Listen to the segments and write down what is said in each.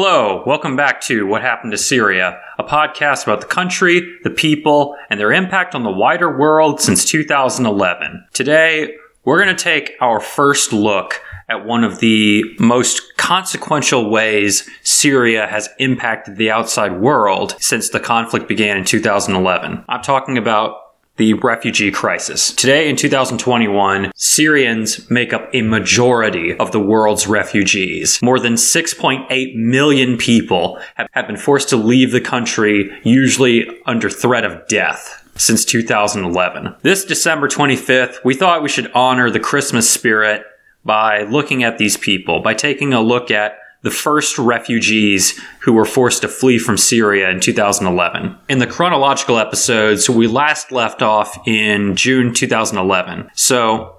Hello, welcome back to What Happened to Syria, a podcast about the country, the people, and their impact on the wider world since 2011. Today, we're going to take our first look at one of the most consequential ways Syria has impacted the outside world since the conflict began in 2011. I'm talking about the refugee crisis. Today in 2021, Syrians make up a majority of the world's refugees. More than 6.8 million people have, have been forced to leave the country, usually under threat of death since 2011. This December 25th, we thought we should honor the Christmas spirit by looking at these people, by taking a look at the first refugees who were forced to flee from Syria in 2011. In the chronological episodes, we last left off in June 2011. So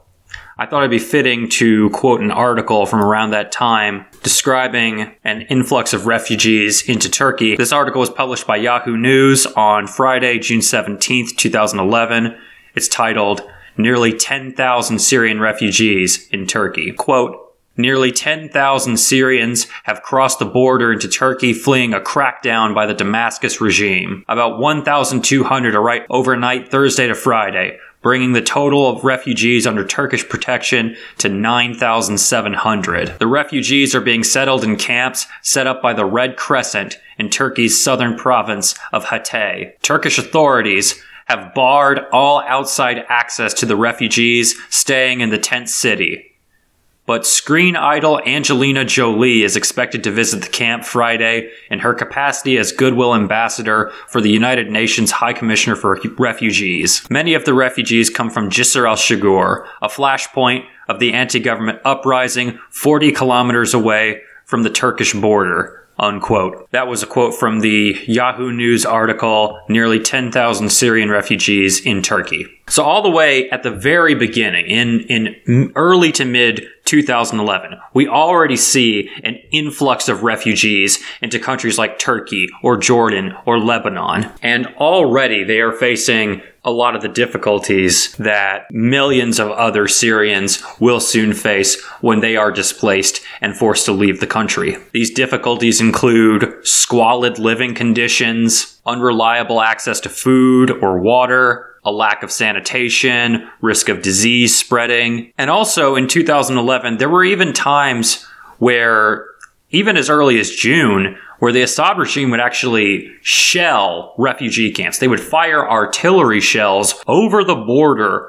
I thought it'd be fitting to quote an article from around that time describing an influx of refugees into Turkey. This article was published by Yahoo News on Friday, June 17th, 2011. It's titled Nearly 10,000 Syrian Refugees in Turkey. Quote, Nearly 10,000 Syrians have crossed the border into Turkey fleeing a crackdown by the Damascus regime. About 1,200 arrived overnight Thursday to Friday, bringing the total of refugees under Turkish protection to 9,700. The refugees are being settled in camps set up by the Red Crescent in Turkey's southern province of Hatay. Turkish authorities have barred all outside access to the refugees staying in the tent city. But screen idol Angelina Jolie is expected to visit the camp Friday in her capacity as Goodwill Ambassador for the United Nations High Commissioner for Refugees. Many of the refugees come from Jisr al Shugur, a flashpoint of the anti government uprising 40 kilometers away from the Turkish border unquote. That was a quote from the Yahoo News article, nearly 10,000 Syrian refugees in Turkey. So all the way at the very beginning, in, in early to mid 2011, we already see an influx of refugees into countries like Turkey or Jordan or Lebanon. And already they are facing a lot of the difficulties that millions of other Syrians will soon face when they are displaced and forced to leave the country. These difficulties include squalid living conditions, unreliable access to food or water, a lack of sanitation, risk of disease spreading. And also in 2011, there were even times where, even as early as June, where the Assad regime would actually shell refugee camps. They would fire artillery shells over the border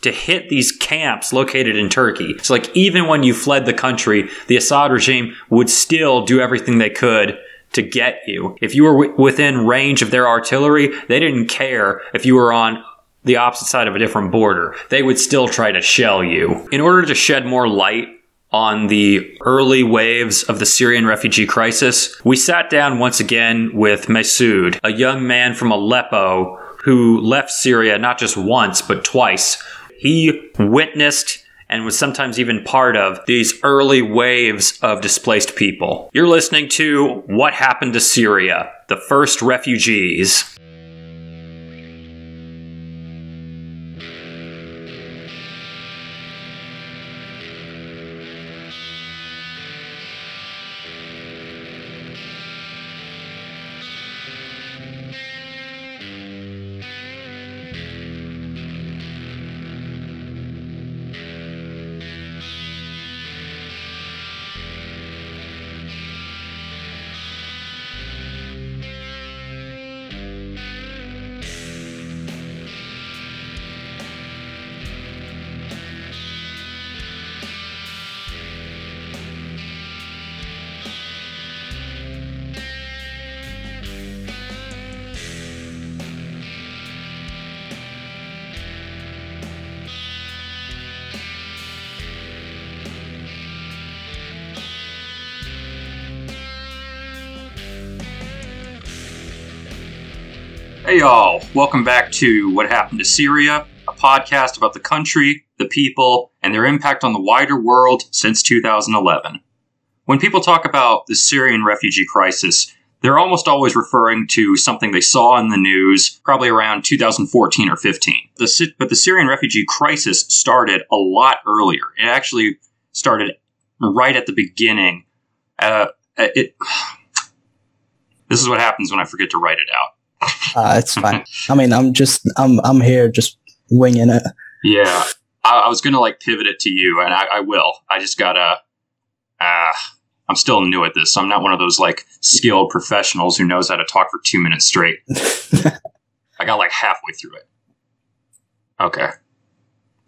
to hit these camps located in Turkey. So, like, even when you fled the country, the Assad regime would still do everything they could to get you. If you were w- within range of their artillery, they didn't care if you were on the opposite side of a different border. They would still try to shell you. In order to shed more light on the early waves of the Syrian refugee crisis, we sat down once again with Masoud, a young man from Aleppo who left Syria not just once, but twice. He witnessed and was sometimes even part of these early waves of displaced people. You're listening to What Happened to Syria, the First Refugees. Hey, y'all. Welcome back to What Happened to Syria, a podcast about the country, the people, and their impact on the wider world since 2011. When people talk about the Syrian refugee crisis, they're almost always referring to something they saw in the news probably around 2014 or 15. The, but the Syrian refugee crisis started a lot earlier. It actually started right at the beginning. Uh, it, This is what happens when I forget to write it out. Uh, it's fine. I mean, I'm just I'm I'm here just winging it. Yeah, I, I was gonna like pivot it to you, and I, I will. I just gotta. Ah, uh, I'm still new at this, so I'm not one of those like skilled professionals who knows how to talk for two minutes straight. I got like halfway through it. Okay.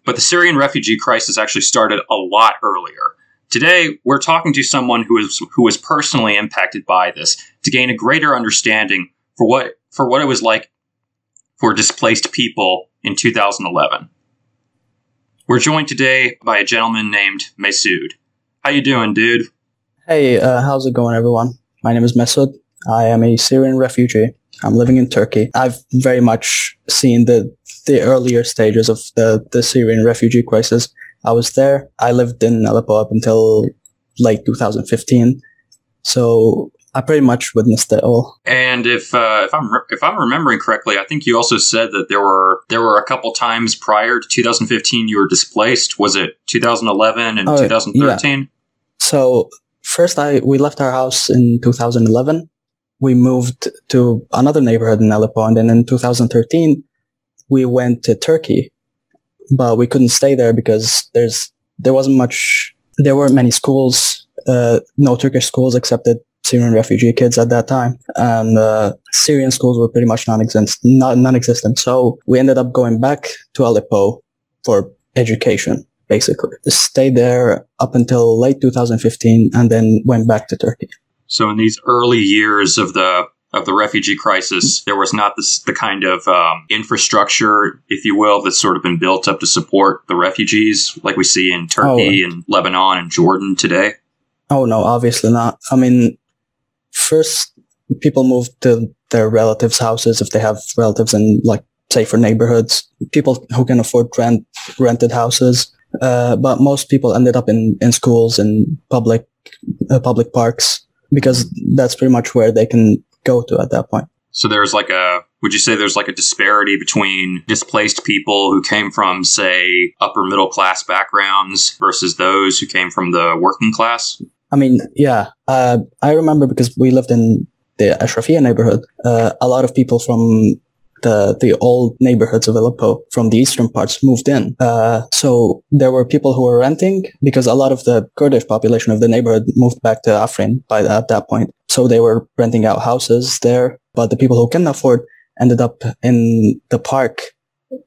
But the Syrian refugee crisis actually started a lot earlier. Today, we're talking to someone who is who was personally impacted by this to gain a greater understanding for what for what it was like for displaced people in 2011. We're joined today by a gentleman named Masood. How you doing, dude? Hey, uh, how's it going, everyone? My name is Masood. I am a Syrian refugee. I'm living in Turkey. I've very much seen the the earlier stages of the, the Syrian refugee crisis. I was there. I lived in Aleppo up until late 2015. So I pretty much witnessed it all. And if uh, if I'm re- if I'm remembering correctly, I think you also said that there were there were a couple times prior to 2015 you were displaced. Was it 2011 and 2013? Yeah. So first, I we left our house in 2011. We moved to another neighborhood in Aleppo, and then in 2013 we went to Turkey, but we couldn't stay there because there's there wasn't much. There weren't many schools, uh, no Turkish schools accepted Syrian refugee kids at that time, and uh, Syrian schools were pretty much non-existent. non-existent. So we ended up going back to Aleppo for education, basically. Stayed there up until late 2015, and then went back to Turkey. So in these early years of the of the refugee crisis, there was not this, the kind of um, infrastructure, if you will, that's sort of been built up to support the refugees, like we see in Turkey oh. and Lebanon and Jordan today. Oh no, obviously not. I mean, first people move to their relatives' houses if they have relatives in like safer neighborhoods. People who can afford rent rented houses, uh, but most people ended up in in schools and public uh, public parks because that's pretty much where they can go to at that point. So there's like a, would you say there's like a disparity between displaced people who came from, say, upper middle class backgrounds versus those who came from the working class? I mean, yeah. Uh, I remember because we lived in the Ashrafia neighborhood, uh, a lot of people from the the old neighborhoods of Aleppo from the eastern parts moved in. Uh, so there were people who were renting because a lot of the Kurdish population of the neighborhood moved back to Afrin by the, at that point. So they were renting out houses there, but the people who can afford ended up in the park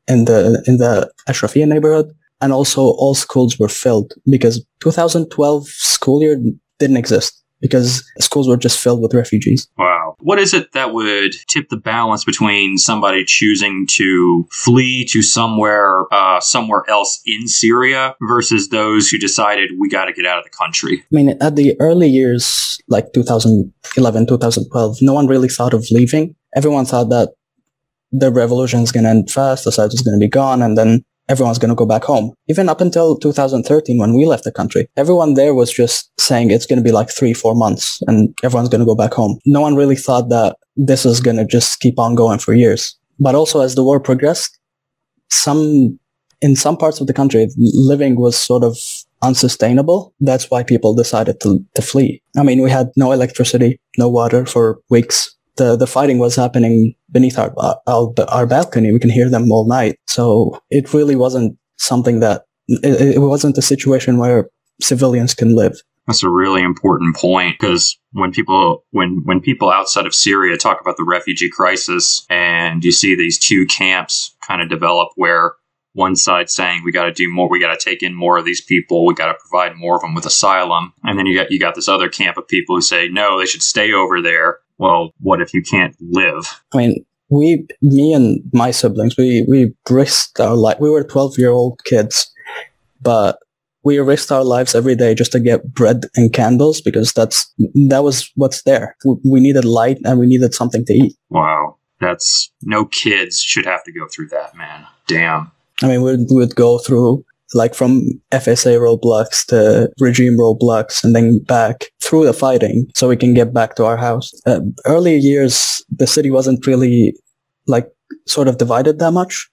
in the in the Ashrafia neighborhood. And also all schools were filled because 2012 school year didn't exist because schools were just filled with refugees. Wow. What is it that would tip the balance between somebody choosing to flee to somewhere uh, somewhere else in Syria versus those who decided we got to get out of the country? I mean, at the early years, like 2011, 2012, no one really thought of leaving. Everyone thought that the revolution is going to end fast, the Assad is going to be gone, and then everyone's going to go back home. Even up until 2013, when we left the country, everyone there was just saying it's going to be like three, four months and everyone's going to go back home. No one really thought that this is going to just keep on going for years. But also as the war progressed, some, in some parts of the country, living was sort of unsustainable. That's why people decided to, to flee. I mean, we had no electricity, no water for weeks the the fighting was happening beneath our, uh, our our balcony. We can hear them all night. So it really wasn't something that it, it wasn't a situation where civilians can live. That's a really important point because when people when when people outside of Syria talk about the refugee crisis and you see these two camps kind of develop where one side saying we got to do more, we got to take in more of these people, we got to provide more of them with asylum, and then you got you got this other camp of people who say no, they should stay over there well, what if you can't live? I mean, we, me and my siblings, we, we risked our life. We were 12 year old kids, but we risked our lives every day just to get bread and candles because that's, that was what's there. We needed light and we needed something to eat. Wow. That's no kids should have to go through that, man. Damn. I mean, we would go through like from FSA roadblocks to regime roadblocks and then back through the fighting so we can get back to our house. Uh, early years, the city wasn't really like sort of divided that much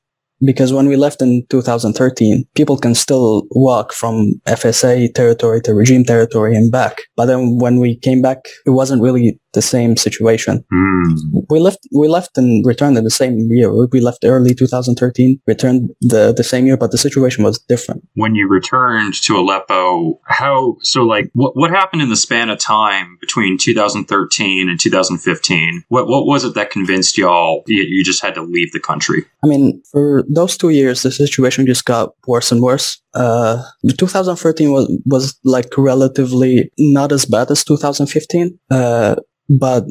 because when we left in 2013, people can still walk from FSA territory to regime territory and back. But then when we came back, it wasn't really the same situation. Hmm. We left we left and returned in the same year. We left early 2013, returned the the same year, but the situation was different. When you returned to Aleppo, how so? Like, what what happened in the span of time between 2013 and 2015? What what was it that convinced y'all you, you just had to leave the country? I mean, for those two years, the situation just got worse and worse. Uh, 2013 was was like relatively not as bad as 2015. Uh, but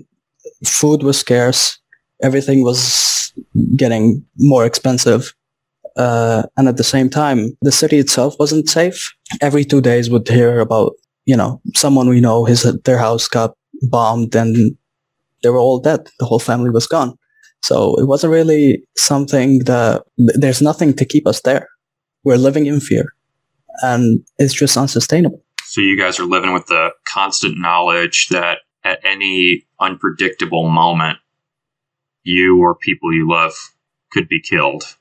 food was scarce. Everything was getting more expensive. Uh, and at the same time, the city itself wasn't safe. Every two days would hear about, you know, someone we know, his, their house got bombed and they were all dead. The whole family was gone. So it wasn't really something that there's nothing to keep us there. We're living in fear and it's just unsustainable. So you guys are living with the constant knowledge that at any unpredictable moment, you or people you love could be killed.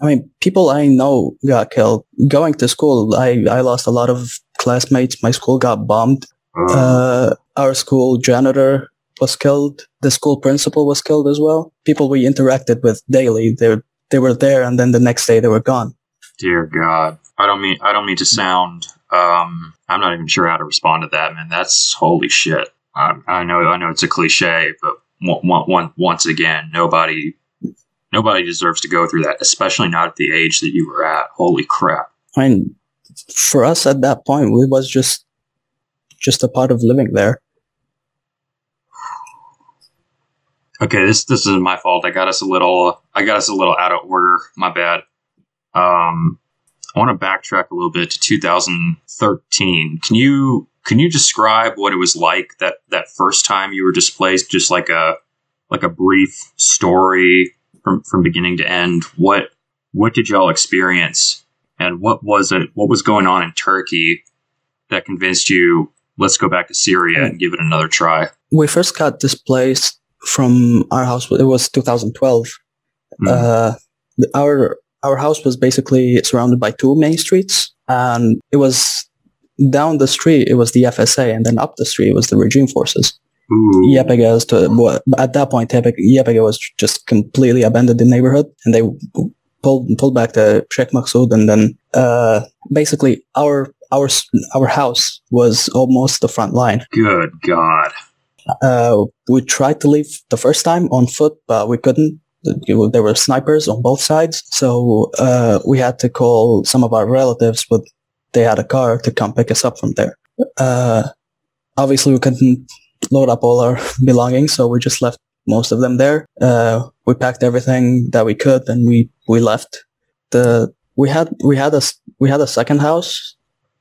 I mean, people I know got killed. Going to school, I, I lost a lot of classmates. My school got bombed. Uh, our school janitor was killed. The school principal was killed as well. People we interacted with daily, they they were there, and then the next day they were gone. Dear God, I don't mean I don't mean to sound. Um, I'm not even sure how to respond to that, man. That's holy shit. I, I know I know it's a cliche, but one, one, once again, nobody nobody deserves to go through that, especially not at the age that you were at. Holy crap! I mean, for us at that point, it was just just a part of living there. Okay, this this is my fault. I got us a little I got us a little out of order. My bad. Um, I want to backtrack a little bit to 2013. Can you can you describe what it was like that that first time you were displaced? Just like a like a brief story from from beginning to end. What what did y'all experience, and what was it? What was going on in Turkey that convinced you? Let's go back to Syria and give it another try. We first got displaced from our house. It was 2012. Mm. Uh, our our house was basically surrounded by two main streets, and it was down the street it was the FSA, and then up the street was the regime forces. YPG to at that point YPG was just completely abandoned the neighborhood, and they pulled pulled back the Sheikh Maksud, and then uh, basically our our our house was almost the front line. Good God. Uh, we tried to leave the first time on foot, but we couldn't there were snipers on both sides. So uh, we had to call some of our relatives, but they had a car to come pick us up from there. Uh, obviously, we couldn't load up all our belongings, so we just left most of them there. Uh, we packed everything that we could, and we we left. The we had we had a we had a second house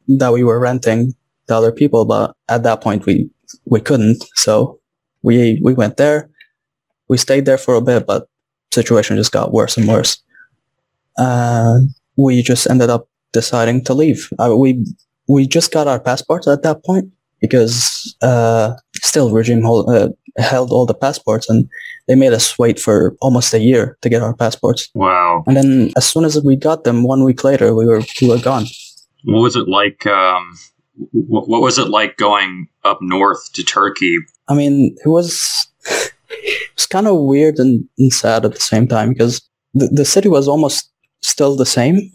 that we were renting to other people, but at that point we we couldn't. So we we went there. We stayed there for a bit, but situation just got worse and worse. And we just ended up deciding to leave. Uh, we we just got our passports at that point because uh, still regime hold, uh, held all the passports and they made us wait for almost a year to get our passports. Wow! And then as soon as we got them, one week later, we were we were gone. What was it like? Um, what, what was it like going up north to Turkey? I mean, it was it's kind of weird and, and, sad at the same time because the, the city was almost still the same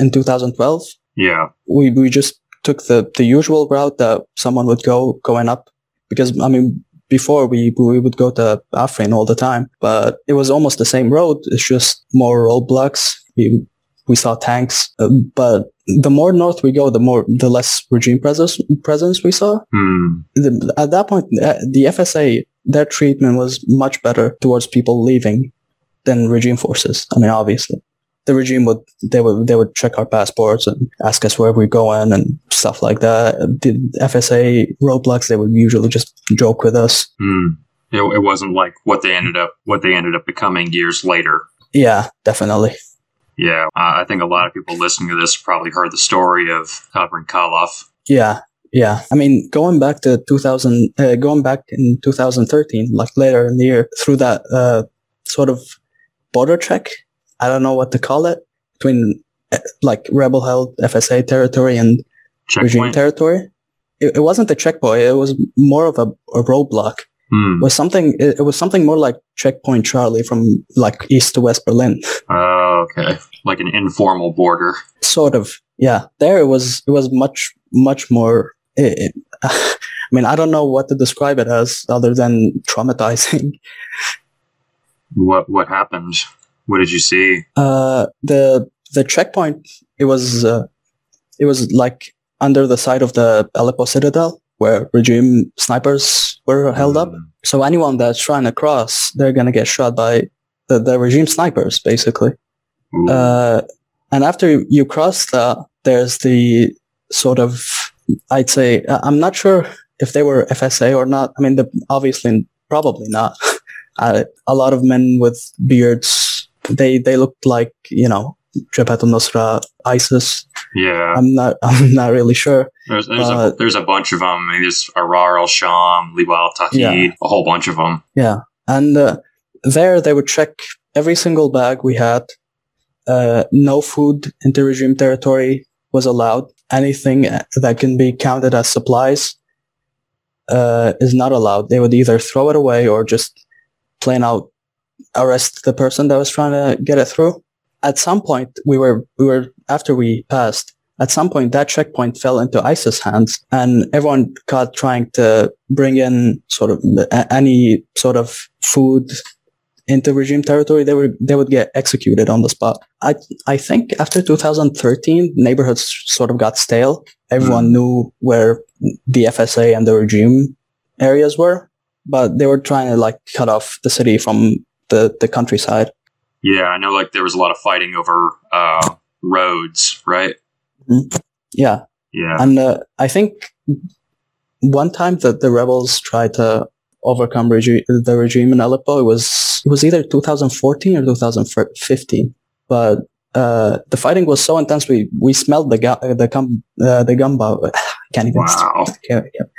in 2012. Yeah. We, we just took the, the usual route that someone would go going up because, I mean, before we, we would go to Afrin all the time, but it was almost the same road. It's just more roadblocks. We, we saw tanks, uh, but the more north we go, the more, the less regime presence, presence we saw. Hmm. The, at that point, uh, the FSA their treatment was much better towards people leaving than regime forces. I mean, obviously, the regime would they would they would check our passports and ask us where we're going and stuff like that. The FSA roadblocks they would usually just joke with us. Mm. It, it wasn't like what they ended up what they ended up becoming years later. Yeah, definitely. Yeah, uh, I think a lot of people listening to this probably heard the story of Hevrin Khalaf. Yeah, yeah, I mean, going back to 2000, uh, going back in 2013, like later in the year, through that uh, sort of border check, I don't know what to call it, between uh, like rebel held FSA territory and Checkpoint. regime territory. It, it, wasn't a checkpoint; it was more of a, a roadblock Hmm. was something. It, it was something more like Checkpoint Charlie from like east to west Berlin, Oh, okay. Like an informal border. sort of. Yeah, there it was. It was much much more. It, it, I mean, I don't know what to describe it as other than traumatizing. What what happened? What did you see? Uh, the the checkpoint. It was. Uh, it was like under the side of the Aleppo Citadel, where regime snipers were held up. Hmm. So anyone that's trying to cross, they're gonna get shot by the, the regime snipers, basically. Ooh. Uh, and after you cross that, there's the sort of, I'd say, I- I'm not sure if they were FSA or not. I mean, the, obviously, probably not. uh, a lot of men with beards, they, they looked like, you know, Jabhat al-Nusra, ISIS. yeah. I'm not, I'm not really sure. There's there's, uh, a, there's a bunch of them. I mean, there's Ahrar al Sham, Liwa al Tawhid, Yeah. a whole bunch of them. Yeah. And uh, there they would check every single bag we had. Uh, no food into regime territory was allowed. Anything that can be counted as supplies uh, is not allowed. They would either throw it away or just plain out arrest the person that was trying to get it through. At some point, we were we were after we passed. At some point, that checkpoint fell into ISIS hands, and everyone got trying to bring in sort of any sort of food into regime territory. They were they would get executed on the spot. I I think after 2013, neighborhoods sort of got stale. Everyone knew where the FSA and the regime areas were, but they were trying to like cut off the city from the the countryside. Yeah, I know. Like there was a lot of fighting over uh, roads, right? Yeah, Yeah. And uh, I think one time that the rebels tried to overcome regi- the regime in Aleppo, it was it was either 2014 or 2015. But uh, the fighting was so intense, we we smelled the gu- the gum uh, the gunpowder. I can't even. Wow. Speak. I can't-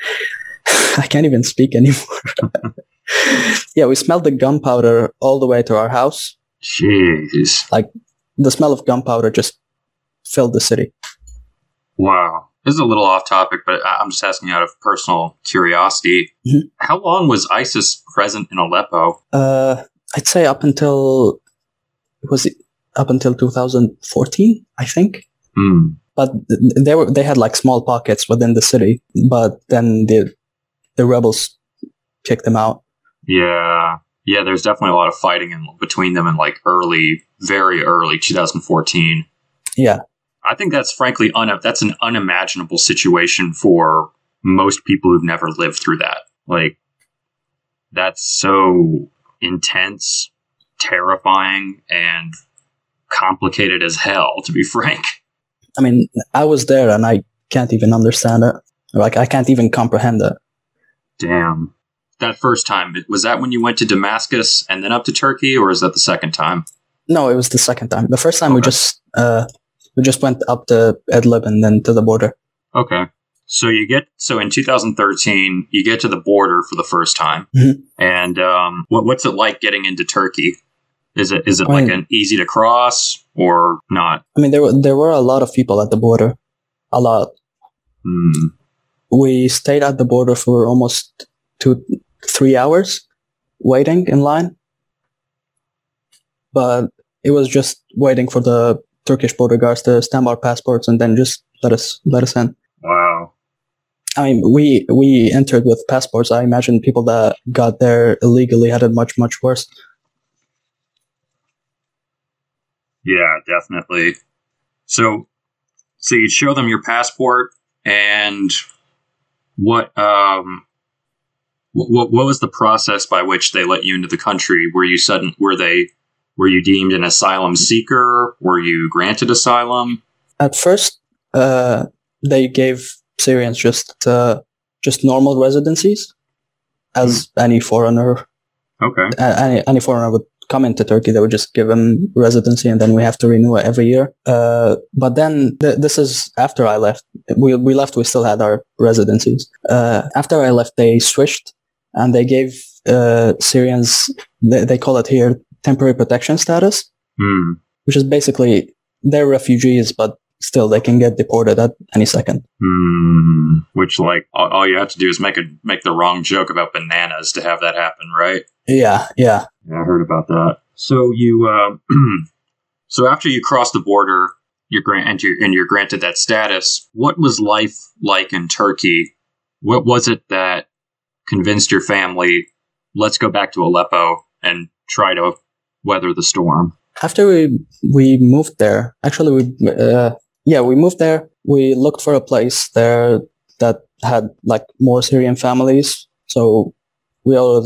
I can't even speak anymore. yeah, we smelled the gunpowder all the way to our house. Jeez. Like the smell of gunpowder just filled the city. Wow. This is a little off topic, but I'm just asking out of personal curiosity. Mhm. How long was ISIS present in Aleppo? Uh, I'd say up until was it up until 2014, I think. Hmm. But they were they had like small pockets within the city, but then the the rebels kicked them out. Yeah. Yeah, there's definitely a lot of fighting in, between them in like early, very early 2014. Yeah, I think that's frankly un- that's an unimaginable situation for most people who've never lived through that. Like that's so intense, terrifying, and complicated as hell. To be frank. I mean, I was there and I can't even understand it. Like I can't even comprehend it. Damn. That first time was that when you went to Damascus and then up to Turkey, or is that the second time? No, it was the second time. The first time we just uh we just went up to Idlib and then to the border. Okay. So you get so in 2013 you get to the border for the first time, Mhm. and um, what, what's it like getting into Turkey? Is it is it I like mean- an easy to cross or not? I mean, there were there were a lot of people at the border, a lot. Hmm. we stayed at the border for almost two, three hours waiting in line. But it was just waiting for the Turkish border guards to stamp our passports and then just let us, let us in. Wow. I mean, we, we entered with passports. I imagine people that got there illegally had it much, much worse. Yeah, definitely. So, so you show them your passport, and what um, what what was the process by which they let you into the country? Were you sudden? Were they? Were you deemed an asylum seeker? Were you granted asylum? At first, uh, they gave Syrians just, uh, just normal residencies as any foreigner Okay. any any foreigner would come into Turkey, they would just give them residency, and then we have to renew it every year. Uh, but then th- this is after I left. We we left. We still had our residencies. Uh, after I left, they switched, and they gave uh, Syrians they, they call it here temporary protection status, Hmm. which is basically they're refugees, but still they can get deported at any second. Hmm. which like all, all you have to do is make a make the wrong joke about bananas to have that happen, right? Yeah, yeah. Yeah, I heard about that. So you, uh, so after you cross the border, you're grant and you're, and you're granted that status. What was life like in Turkey? What was it that convinced your family, let's go back to Aleppo and try to weather the storm? After we we moved there, actually, we uh, yeah, we moved there. We looked for a place there that had like more Syrian families. So we all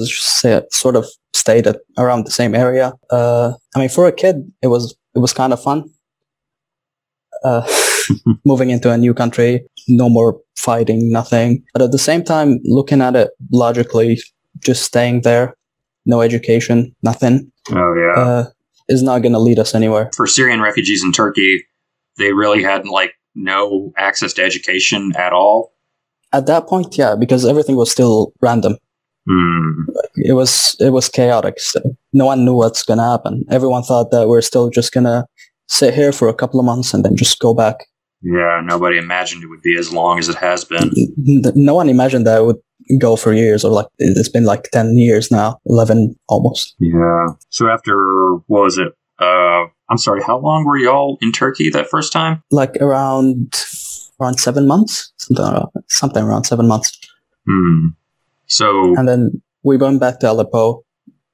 sort of stayed at around the same area. Uh, I mean, for a kid, it was it was kind of fun. Uh, moving into a new country, no more fighting, nothing. But at the same time, looking at it logically, just staying there, no education, nothing. Oh yeah, uh, is not going to lead us anywhere. For Syrian refugees in Turkey, they really had like no access to education at all. At that point, yeah, because everything was still random. Hmm. It was it was chaotic. So no one knew what's going to happen. Everyone thought that we're still just going to sit here for a couple of months and then just go back. Yeah, nobody imagined it would be as long as it has been. No one imagined that it would go for years or like it's been like 10 years now 11 almost. Yeah. So after what was it? Uh i'm sorry how long were y'all in turkey that first time? Like around around seven months something around, something around seven months. Hmm. So and then we went back to aleppo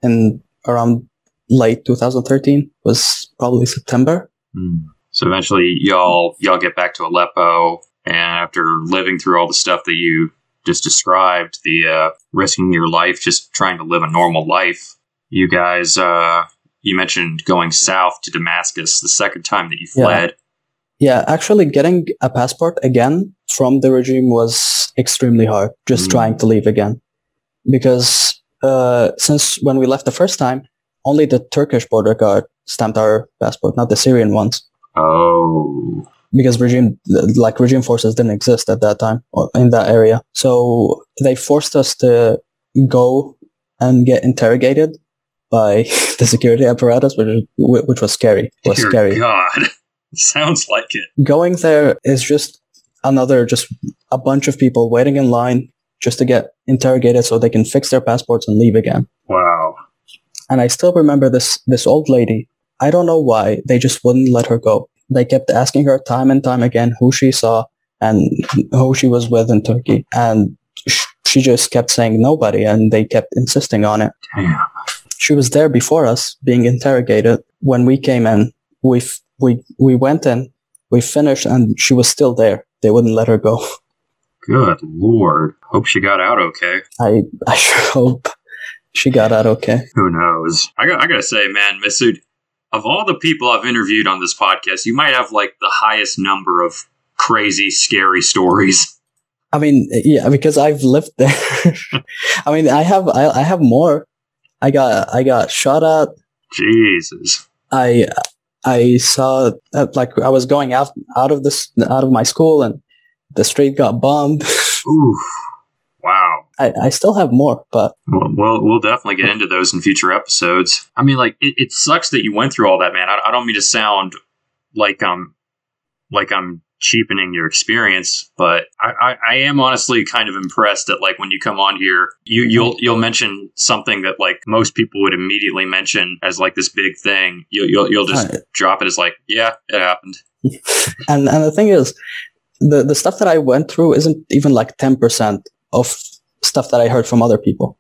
in around late 2013 was probably september. Hmm. so eventually y'all y'all get back to aleppo and after living through all the stuff that you just described the uh, risking your life just trying to live a normal life. You guys, uh, you mentioned going south to Damascus the second time that you fled. Yeah. yeah, actually, getting a passport again from the regime was extremely hard. Just mm. trying to leave again, because uh, since when we left the first time, only the Turkish border guard stamped our passport, not the Syrian ones. Oh because regime like regime forces didn't exist at that time in that area. So they forced us to go and get interrogated by the security apparatus which which was scary it was Dear scary. God. Sounds like it. Going there is just another just a bunch of people waiting in line just to get interrogated so they can fix their passports and leave again. Wow. And i still remember this this old lady. I don't know why. They just wouldn't let her go they kept asking her time and time again who she saw and who she was with in Turkey. And she just kept saying nobody and they kept insisting on it. Damn. She was there before us being interrogated. When we came in, we, we, we went in, we finished and she was still there. They wouldn't let her go. Good lord. Hope she got out okay. I, I sure hope she got out okay. Who knows? I, got, I gotta say, man, Masood, of all the people I've interviewed on this podcast, you might have like the highest number of crazy, scary stories. I mean, yeah, because I've lived there. I mean, I have, I, I have more. I got, I got shot at. Jesus. I, I saw that, like I was going out, out of this, out of my school, and the street got bombed. Ooh. I, I still have more, but well, we'll, we'll definitely get into those in future episodes. I mean, like it, it sucks that you went through all that, man. I, I don't mean to sound like I'm like I'm cheapening your experience, but I, I, I, am honestly kind of impressed that like when you come on here, you you'll you'll mention something that like most people would immediately mention as like this big thing. You'll you'll, you'll just right. drop it as like, yeah, it happened. and and the thing is, the the stuff that I went through isn't even like ten percent of stuff that I heard from other people.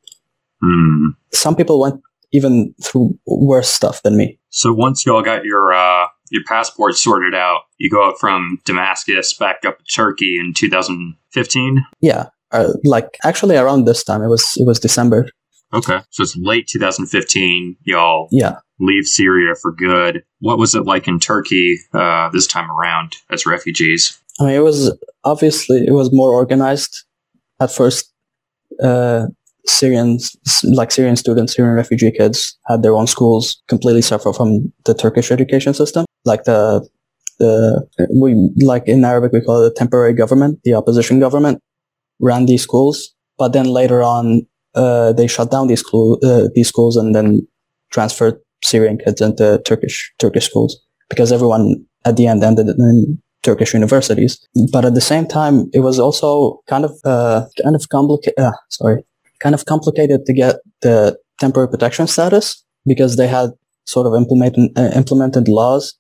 Mm. Some people went even through worse stuff than me. So once y'all got your uh, your passport sorted out, you go out from Damascus back up to Turkey in 2015. Yeah, uh, like actually around this time, it was it was December. Okay, so it's late 2015. Y'all yeah leave Syria for good. What was it like in Turkey uh, this time around as refugees? I mean, it was obviously it was more organized at first, uh, Syrians, like Syrian students, Syrian refugee kids had their own schools completely separate from the Turkish education system. Like the, the, we, like in Arabic, we call it the temporary government, the opposition government ran these schools. But then later on, uh, they shut down these, school, uh, these schools and then transferred Syrian kids into Turkish, Turkish schools because everyone at the end ended in Turkish universities. But at the same time, it was also kind of uh, kind of complicated. Uh, sorry, kind of complicated to get the temporary protection status because they had sort of implemented uh, implemented laws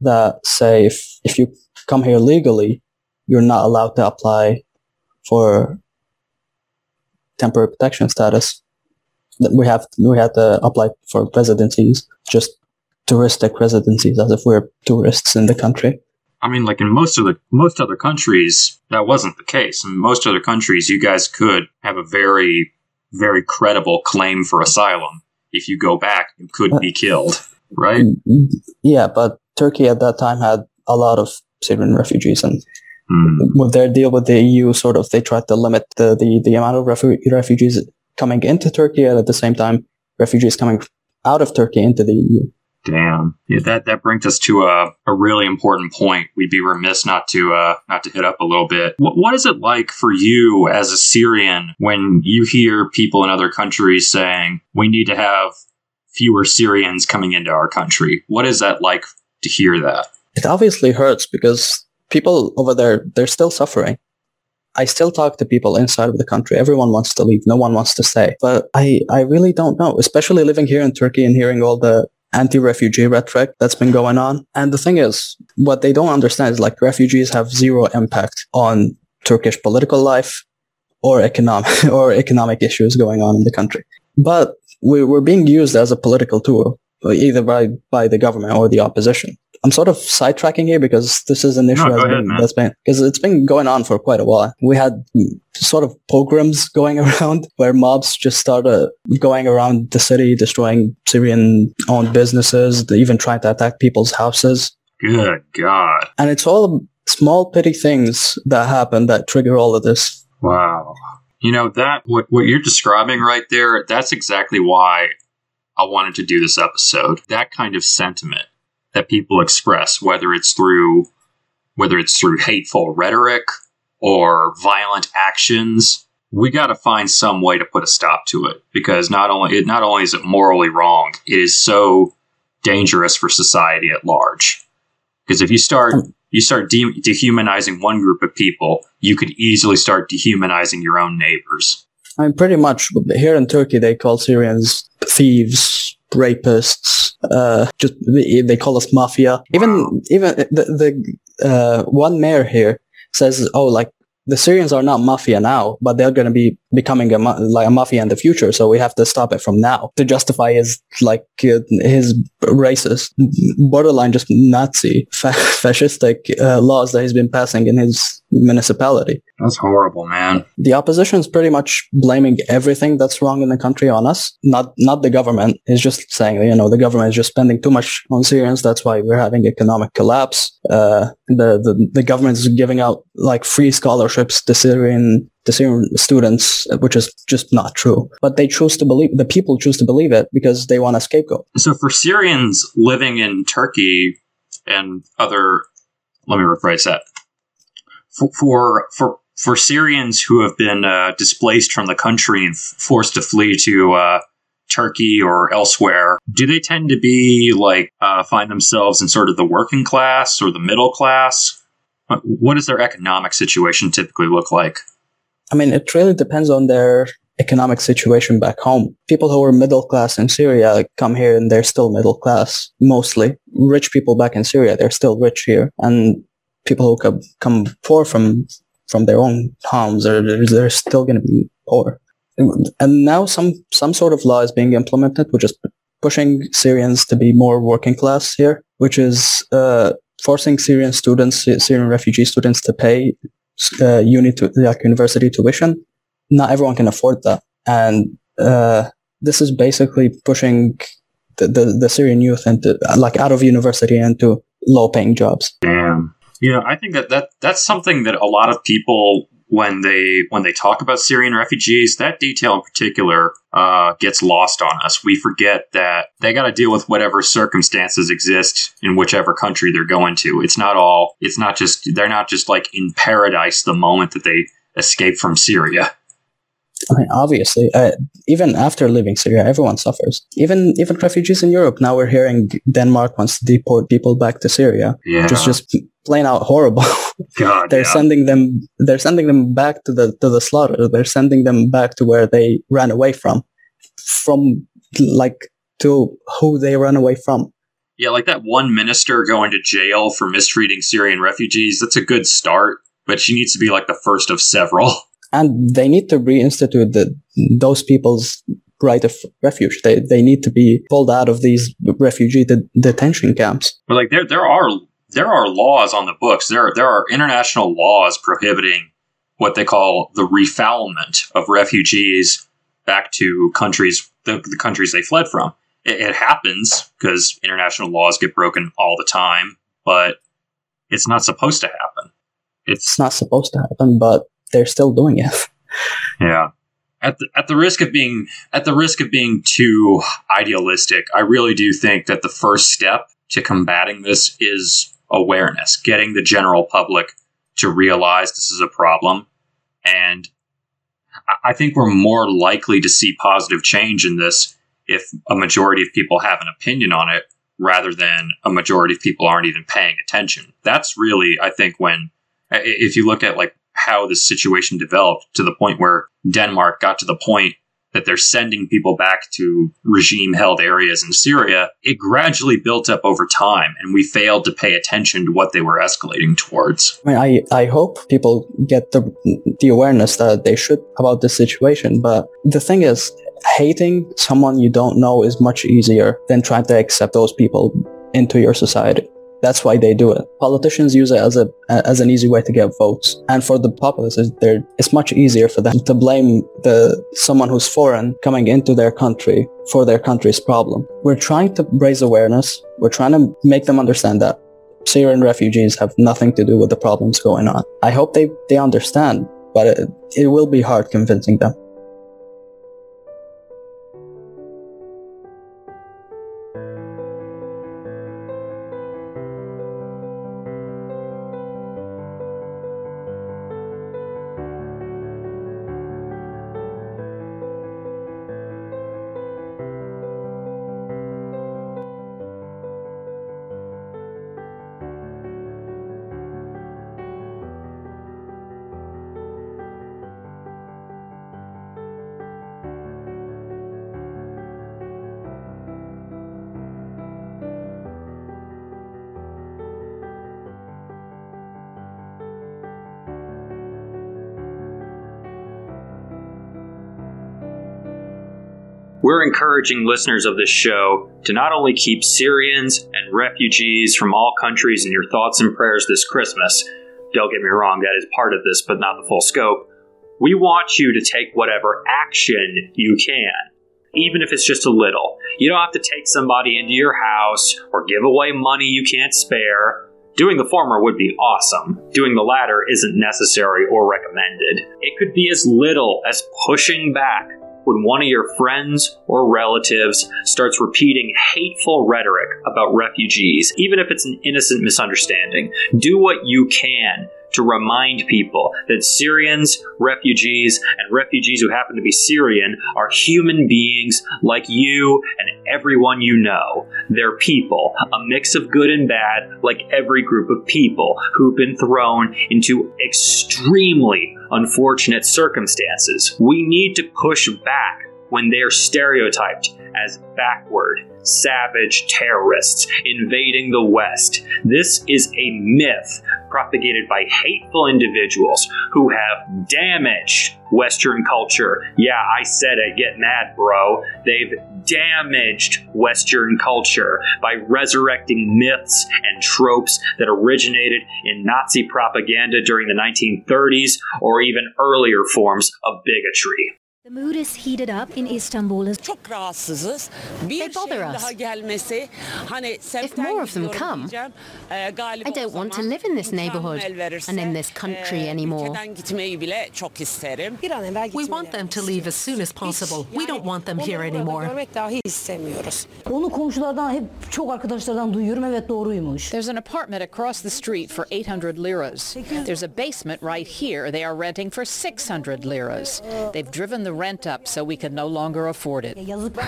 that say if if you come here legally, you're not allowed to apply for temporary protection status. We have we had to apply for residencies, just touristic residencies, as if we're tourists in the country. I mean, like in most of the most other countries, that wasn't the case. In most other countries, you guys could have a very, very credible claim for asylum. If you go back, you could be killed, right? Yeah, but Turkey at that time had a lot of Syrian refugees, and Hmm. with their deal with the EU, sort of they tried to limit the the, the amount of refu- refugees coming into Turkey, and at the same time, refugees coming out of Turkey into the EU. Damn. Yeah, that that brings us to a, a really important point. We'd be remiss not to uh, not to hit up a little bit. What, what is it like for you as a Syrian when you hear people in other countries saying we need to have fewer Syrians coming into our country? What is that like to hear that? It obviously hurts because people over there they're still suffering. I still talk to people inside of the country. Everyone wants to leave. No one wants to stay. But I, I really don't know, especially living here in Turkey and hearing all the anti-refugee rhetoric that's been going on. And the thing is, what they don't understand is like refugees have zero impact on Turkish political life or economic or economic issues going on in the country. But we, we're being used as a political tool, either by, by the government or the opposition. I'm sort of sidetracking here because this is an issue No, that's ahead, been, that's been because it's been going on for quite a while. We had sort of pogroms going around where mobs just started going around the city, destroying Syrian-owned businesses, they even trying to attack people's houses. Good God. And it's all small, petty things that happen that trigger all of this. Wow. You know that what what you're describing right there, that's exactly why I wanted to do this episode. That kind of sentiment that people express whether it's through whether it's through hateful rhetoric or violent actions, we got to find some way to put a stop to it because not only it not only is it morally wrong, it is so dangerous for society at large. Because if you start you start de- dehumanizing one group of people, you could easily start dehumanizing your own neighbors. I mean, pretty much here in Turkey, they call Syrians thieves, rapists. Uh, just they call us mafia. Even even the the uh, one mayor here says, "Oh, like the Syrians are not mafia now, but they're going to be becoming a ma- like a mafia in the future. So we have to stop it from now to justify his like uh, his racist, borderline just Nazi, fa- fascistic uh, laws that he's been passing in his municipality." That's horrible, man. the opposition is pretty much blaming everything that's wrong in the country on us, not not the government. It's just saying, you know, the government is just spending too much on Syrians. That's why we're having economic collapse. Uh, the, the the government is giving out like free scholarships to Syrian to Syrian students, which is just not true. But they choose to believe the people choose to believe it because they want a scapegoat. So for Syrians living in Turkey and other, let me rephrase that. For for for, for Syrians who have been uh, displaced from the country and f- forced to flee to uh, Turkey or elsewhere, do they tend to be like uh, find themselves in sort of the working class or the middle class? What- What does their economic situation typically look like? I mean, it really depends on their economic situation back home. People who are middle class in Syria come here and they're still middle class, mostly. Rich people back in Syria, they're still rich here. And people who come, poor from, from their own homes, are, they're, they're still going to be poor. And now some, some sort of law is being implemented, which is pushing Syrians to be more working class here, which is, uh, forcing Syrian students, Syrian refugee students to pay uh, uni to, like university tuition. Not everyone can afford that, and uh, this is basically pushing the, the, the Syrian youth into like out of university into low paying jobs. Damn. Yeah, I think that, that that's something that a lot of people when they when they talk about Syrian refugees, that detail in particular uh, gets lost on us. We forget that they got to deal with whatever circumstances exist in whichever country they're going to. It's not all. It's not just they're not just like in paradise the moment that they escape from Syria. I mean, obviously, uh, even after leaving Syria, everyone suffers. Even even refugees in Europe. Now we're hearing Denmark wants to deport people back to Syria, Yeah. which is just plain out horrible. God, they're yeah. sending them they're sending them back to the to the slaughter. They're sending them back to where they ran away from. From like to who they ran away from. Yeah, like that one minister going to jail for mistreating Syrian refugees, that's a good start, but she needs to be like the first of several. And they need to reinstitute the, those people's right of refuge. They, they need to be pulled out of these refugee de- detention camps. But like there there are there are laws on the books. There there are international laws prohibiting what they call the refoulement of refugees back to countries the, the countries they fled from. It, it happens because international laws get broken all the time, but it's not supposed to happen. It's It's not supposed to happen, but they're still doing it. Yeah. At the, at the risk of being at the risk of being too idealistic, I really do think that the first step to combating this is awareness, getting the general public to realize this is a problem. And I- I think we're more likely to see positive change in this if a majority of people have an opinion on it rather than a majority of people aren't even paying attention. That's really, I think, when if you look at like how this situation developed to the point where Denmark got to the point that they're sending people back to regime held areas in Syria, it gradually built up over time and we failed to pay attention to what they were escalating towards. I mean, I, I hope people get the, the awareness that they should about this situation. But the thing is, hating someone you don't know is much easier than trying to accept those people into your society. That's why they do it. Politicians use it as a as an easy way to get votes, and for the populace, it's- much easier for them to blame the someone who's foreign coming into their country for their country's problem. We're trying to raise awareness. We're trying to make them understand that Syrian refugees have nothing to do with the problems going on. I hope they they understand, but it, it will be hard convincing them. We're encouraging listeners of this show to not only keep Syrians and refugees from all countries in your thoughts and prayers this Christmas, don't get me wrong, that is part of this, but not the full scope. We want you to take whatever action you can, even if it's just a little. You don't have to take somebody into your house or give away money you can't spare. Doing the former would be awesome. Doing the latter isn't necessary or recommended. It could be as little as pushing back when one of your friends or relatives starts repeating hateful rhetoric about refugees, even if it's an innocent misunderstanding. Do what you can to remind people that Syrians, refugees, and refugees who happen to be Syrian are human beings like you and everyone you know. They're people, a mix of good and bad, like every group of people who've been thrown into extremely unfortunate circumstances. We need to push back when they are stereotyped as backward, savage terrorists invading the West. This is a myth propagated by hateful individuals who have damaged Western culture. Yeah, I said it, get mad, bro. They've damaged Western culture by resurrecting myths and tropes that originated in Nazi propaganda during the 1930s or even earlier forms of bigotry. The mood is heated up in Istanbul as Çok rahatsızız. Bir They bother şeyin us. daha gelmesi hani semtten more of them come, diyeceğim. I don't want to live in this neighborhood verirse, and in this country e, anymore. Bile çok. Bir an evvel We want them to leave as soon as possible. We don't want them here anymore. Görmek dahi istemiyoruz. Onu komşulardan hep çok arkadaşlardan duyuyorum evet doğruymuş. There's an apartment across the street for 800 liras. There's a basement right here they are renting for 600 liras. They've driven the rent up so we can no longer afford it.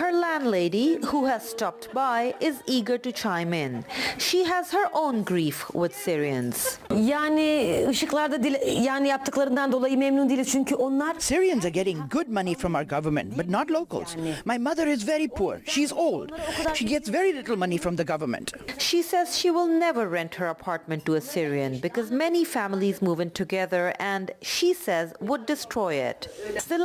Her landlady, who has stopped by, is eager to chime in. She has her own grief with Syrians. Yani ışıklarda dile, yani yaptıklarından dolayı memnun değiliz çünkü onlar Syrians are getting good money from our government, but not locals. My mother is very poor. She's old. She gets very little money from the government. She says she will never rent her apartment to a Syrian because many families move in together and she says would destroy it. The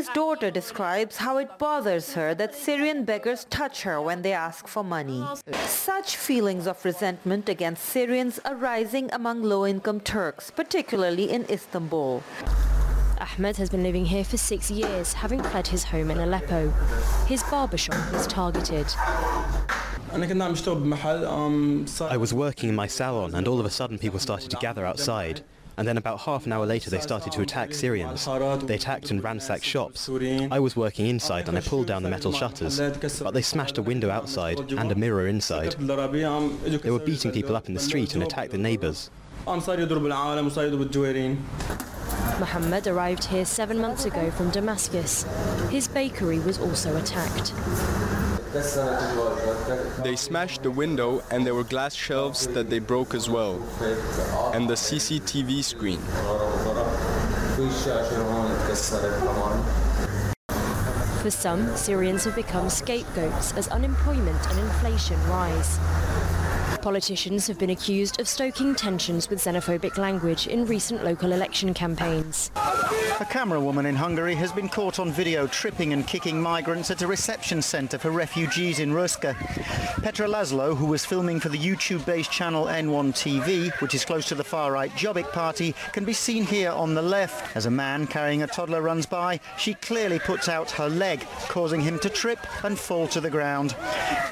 landlady's daughter describes how it bothers her that Syrian beggars touch her when they ask for money. Such feelings of resentment against Syrians are rising among low-income Turks, particularly in Istanbul. Ahmed has been living here for six years, having fled his home in Aleppo. His barbershop was targeted. I was working in my salon and all of a sudden people started to gather outside. And then about half an hour later they started to attack Syrians. They attacked and ransacked shops. I was working inside and I pulled down the metal shutters, but they smashed a window outside and a mirror inside. They were beating people up in the street and attacked the neighbours. Mohammed arrived here seven months ago from Damascus. His bakery was also attacked. They smashed the window and there were glass shelves that they broke as well. And the CCTV screen. For some, Syrians have become scapegoats as unemployment and inflation rise. Politicians have been accused of stoking tensions with xenophobic language in recent local election campaigns. A camera woman in Hungary has been caught on video tripping and kicking migrants at a reception centre for refugees in Röszke. Petra Laszlo, who was filming for the YouTube-based channel N1 TV, which is close to the far-right Jobbik party, can be seen here on the left. As a man carrying a toddler runs by, she clearly puts out her leg, causing him to trip and fall to the ground.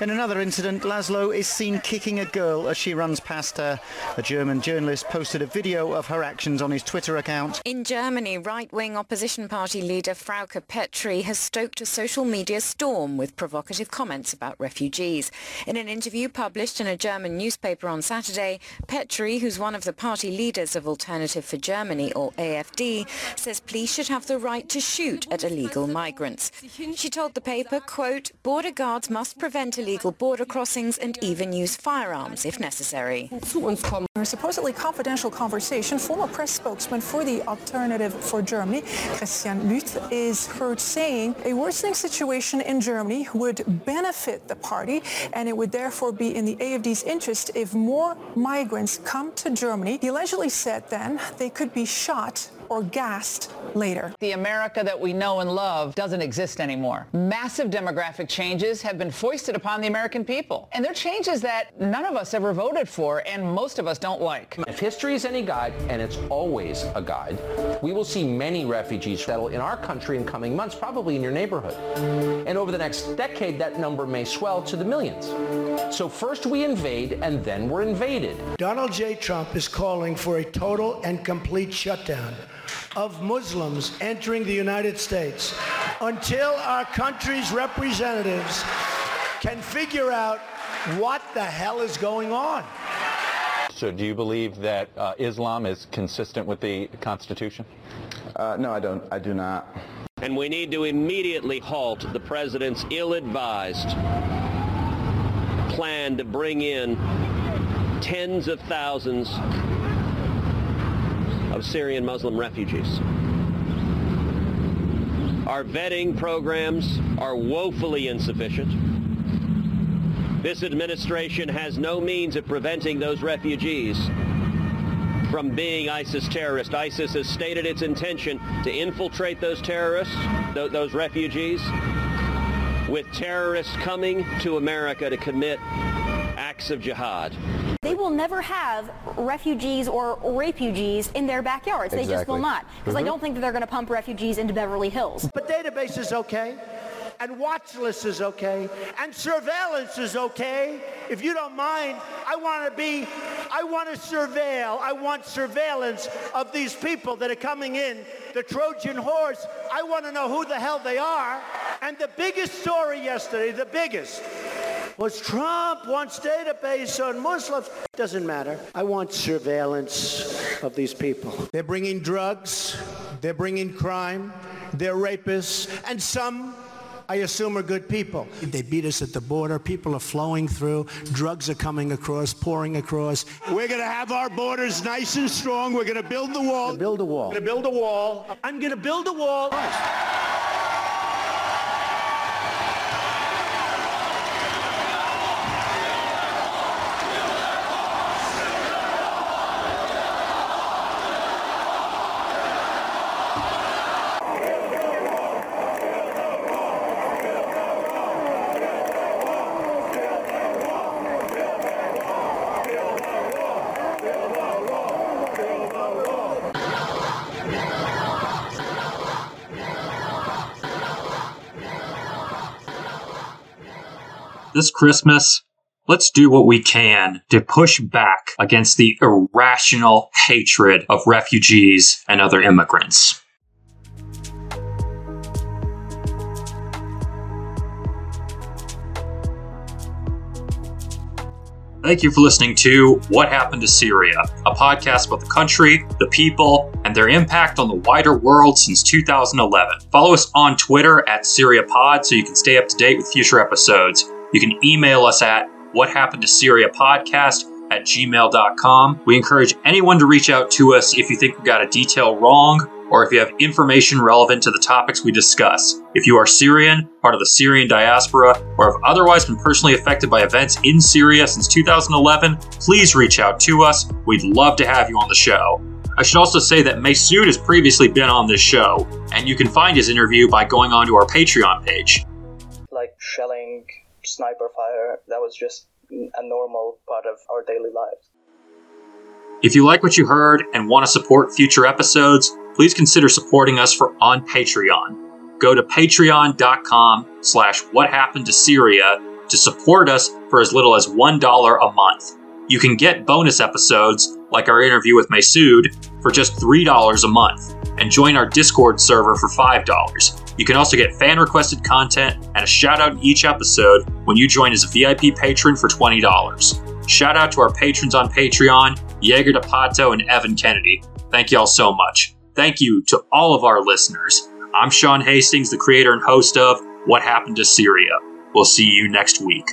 In another incident, Laszlo is seen kicking a girl as she runs past her. A German journalist posted a video of her actions on his Twitter account. In Germany, right-wing opposition party leader Frauke Petry has stoked a social media storm with provocative comments about refugees. In an interview published in a German newspaper on Saturday, Petry, who's one of the party leaders of Alternative for Germany, or AFD, says police should have the right to shoot at illegal migrants. She told the paper, quote, border guards must prevent illegal border crossings and even use firearms if necessary. In a supposedly confidential conversation, former press spokesman for the Alternative for Germany, Christian Lüth, is heard saying a worsening situation in Germany would benefit the party and it would therefore be in the AFD's interest if more migrants come to Germany. He allegedly said then they could be shot or gassed later. The America that we know and love doesn't exist anymore. Massive demographic changes have been foisted upon the American people. And they're changes that none of us ever voted for and most of us don't like. If history is any guide, and it's always a guide, we will see many refugees settle in our country in coming months, probably in your neighborhood. And over the next decade, that number may swell to the millions. So first we invade, and then we're invaded. Donald J. Trump is calling for a total and complete shutdown of Muslims entering the United States until our country's representatives can figure out what the hell is going on. So do you believe that uh, Islam is consistent with the Constitution? Uh, no, I don't. I do not. And we need to immediately halt the president's ill-advised plan to bring in tens of thousands of Syrian Muslim refugees. Our vetting programs are woefully insufficient. This administration has no means of preventing those refugees from being ISIS terrorists. ISIS has stated its intention to infiltrate those terrorists, th- those refugees, with terrorists coming to America to commit acts of jihad. They will never have refugees or refugees in their backyards. They just will not. Because I Mhm. don't think that they're going to pump refugees into Beverly Hills. But database is okay, and watch list is okay, and surveillance is okay. If you don't mind, I want to be, I want to surveil, I want surveillance of these people that are coming in, the Trojan horse. I want to know who the hell they are. And the biggest story yesterday, the biggest, was Trump wants database on Muslims. Doesn't matter. I want surveillance of these people. They're bringing drugs. They're bringing crime. they're rapists, and some I assume are good people. They beat us at the border. People are flowing through. Drugs are coming across, pouring across. We're going to have our borders nice and strong. We're going to build the wall. Build a wall. Going to build a wall. I'm going to build a wall. This Christmas, let's do what we can to push back against the irrational hatred of refugees and other immigrants. Thank you for listening to What Happened to Syria, a podcast about the country, the people, and their impact on the wider world since 2011. Follow us on Twitter at SyriaPod so you can stay up to date with future episodes. You can email us at What Happened to Syria Podcast at gmail.com. We encourage anyone to reach out to us if you think we got a detail wrong or if you have information relevant to the topics we discuss. If you are Syrian, part of the Syrian diaspora, or have otherwise been personally affected by events in Syria since 2011, please reach out to us. We'd love to have you on the show. I should also say that Masood has previously been on this show, and you can find his interview by going onto our Patreon page. Like shelling, sniper fire, that was just a normal part of our daily lives. If you like what you heard and want to support future episodes, please consider supporting us for on Patreon. Go to patreon.com slash what happened to Syria to support us for as little as $1 a month. You can get bonus episodes, like our interview with Masood, for just $3 a month, and join our Discord server for $5. You can also get fan requested content and a shout out in each episode when you join as a VIP patron for $20. Shout out to our patrons on Patreon, Jaeger DePato and Evan Kennedy. Thank you all so much. Thank you to all of our listeners. I'm Sean Hastings, the creator and host of What Happened to Syria. We'll see you next week.